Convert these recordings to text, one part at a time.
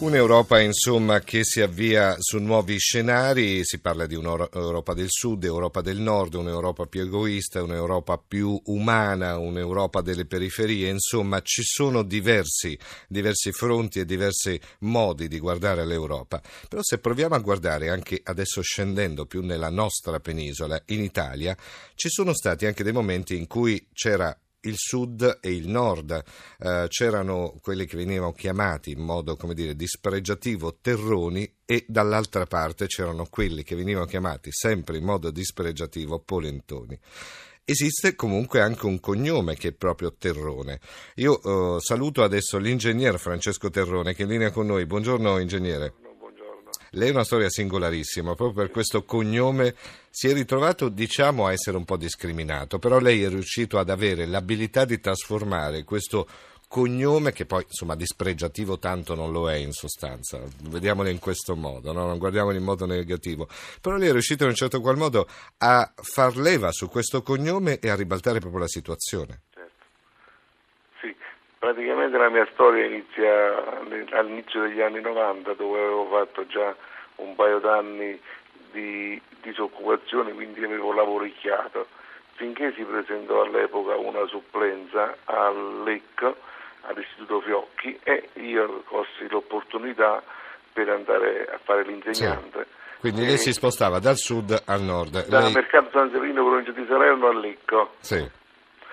Un'Europa insomma che si avvia su nuovi scenari, si parla di un'Europa del Sud, Europa del Nord, un'Europa più egoista, un'Europa più umana, un'Europa delle periferie, insomma ci sono diversi, diversi fronti e diversi modi di guardare l'Europa. Però se proviamo a guardare anche adesso scendendo più nella nostra penisola, in Italia, ci sono stati anche dei momenti in cui c'era il sud e il nord. Eh, c'erano quelli che venivano chiamati in modo, come dire, dispregiativo terroni e dall'altra parte c'erano quelli che venivano chiamati sempre in modo dispregiativo polentoni. Esiste comunque anche un cognome che è proprio Terrone. Io eh, saluto adesso l'ingegner Francesco Terrone che è in linea con noi. Buongiorno ingegnere. Lei è una storia singolarissima, proprio per questo cognome si è ritrovato, diciamo, a essere un po' discriminato, però lei è riuscito ad avere l'abilità di trasformare questo cognome che poi insomma dispregiativo tanto non lo è in sostanza. Vediamolo in questo modo no? non guardiamolo in modo negativo. Però lei è riuscito in un certo qual modo a far leva su questo cognome e a ribaltare proprio la situazione Praticamente la mia storia inizia all'inizio degli anni 90 dove avevo fatto già un paio d'anni di disoccupazione, quindi avevo lavoricchiato, finché si presentò all'epoca una supplenza all'EC, all'Istituto Fiocchi, e io colsi l'opportunità per andare a fare l'insegnante. Sì. Quindi lei si spostava dal sud al nord. Dal lei... mercato San Serino, provincia di Salerno, all'Ecco. Sì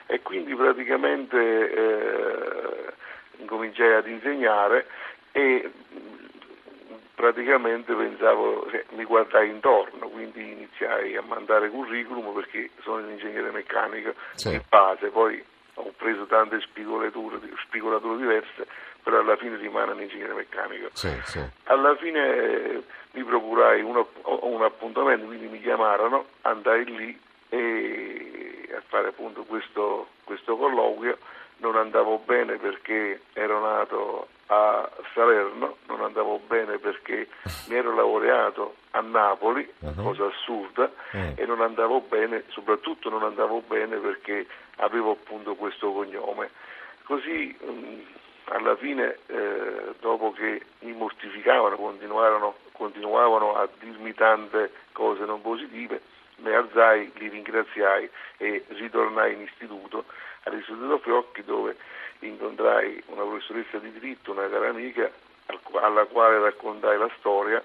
e quindi praticamente eh, incominciai ad insegnare e praticamente pensavo, cioè, mi guardai intorno, quindi iniziai a mandare curriculum perché sono un ingegnere meccanico sì. di base, poi ho preso tante spigolature, spigolature diverse, però alla fine rimane un ingegnere meccanico. Sì, sì. Alla fine mi procurai un, un appuntamento, quindi mi chiamarono, andai lì e a fare appunto questo, questo colloquio. Non andavo bene perché ero nato a Salerno, non andavo bene perché mi ero laureato a Napoli, uh-huh. cosa assurda, uh-huh. e non andavo bene, soprattutto non andavo bene perché avevo appunto questo cognome. Così mh, alla fine, eh, dopo che mi mortificavano, continuavano a dirmi tante cose non positive, mi alzai, li ringraziai e ritornai in istituto, all'Istituto Fiocchi dove incontrai una professoressa di diritto, una cara amica, alla quale raccontai la storia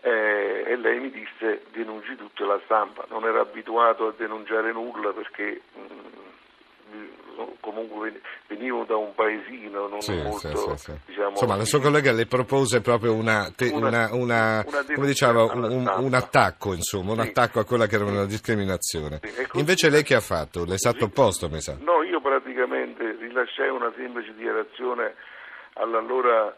eh, e lei mi disse denunci tutto la stampa. Non ero abituato a denunciare nulla perché mh, comunque venivo da un paesino non sì, molto, sì, sì, diciamo, Insomma, la sua collega le propose proprio una, te, una, una, una come diciamo, un, un, attacco, insomma, un attacco a quella che era una discriminazione. Invece lei che ha fatto? L'esatto opposto, mi sa. No, io praticamente rilasciai una semplice dichiarazione all'allora,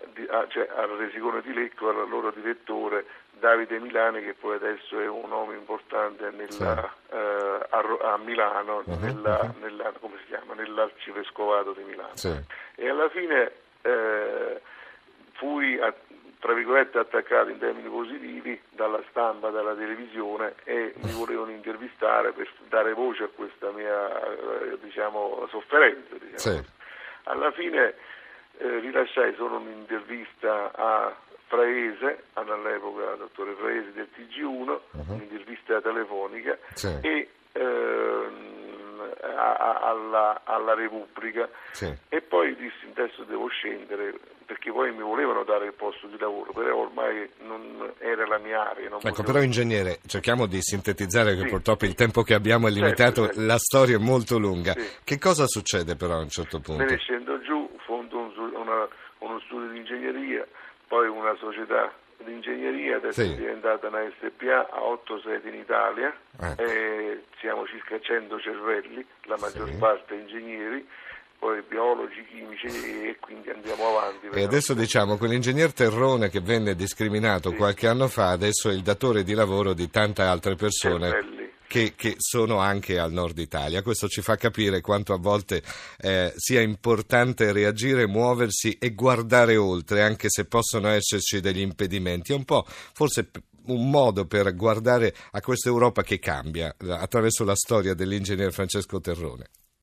cioè, al Resicone di Lecco, all'allora direttore Davide Milani che poi adesso è un uomo importante nella, sì. eh, a, a, Milano, uh-huh, nella, uh-huh. Nella, nell'arcivescovato di Milano. Sì. E alla fine eh, fui a, tra virgolette attaccato in termini positivi dalla stampa, dalla televisione e mi volevano intervistare per dare voce a questa mia eh, diciamo, sofferenza. Diciamo. Sì. Alla fine eh, rilasciai solo un'intervista a Fraese, all'epoca dottore Fraese del TG1, uh-huh. un'intervista telefonica sì. e ehm, a, a, alla, alla, Repubblica sì. e poi dissi adesso devo scendere perché poi mi volevano dare il posto di lavoro, però ormai non era la mia area. ecco, potevo... però ingegnere, cerchiamo di sintetizzare che sì. purtroppo il tempo che abbiamo è limitato, certo, certo. la storia è molto lunga. Che cosa succede però a un certo punto? Me ne scendo giù, fondo un, una, uno studio di ingegneria poi una società di ingegneria, adesso sì. è diventata una SPA, ha otto sedi in Italia, ecco. siamo circa 100 cervelli, la maggior sì. parte ingegneri, poi biologi, chimici e quindi andiamo avanti. E adesso diciamo quell'ingegner Terrone che venne discriminato sì. qualche anno fa, adesso è il datore di lavoro di tante altre persone. Cervelli. Che, che, sono anche al nord Italia. Questo ci fa capire quanto a volte eh, sia importante reagire, muoversi e guardare oltre, anche se possono esserci degli impedimenti. È un po' forse un modo per guardare a questa Europa che cambia attraverso la storia dell'ingegnere Francesco Terrone.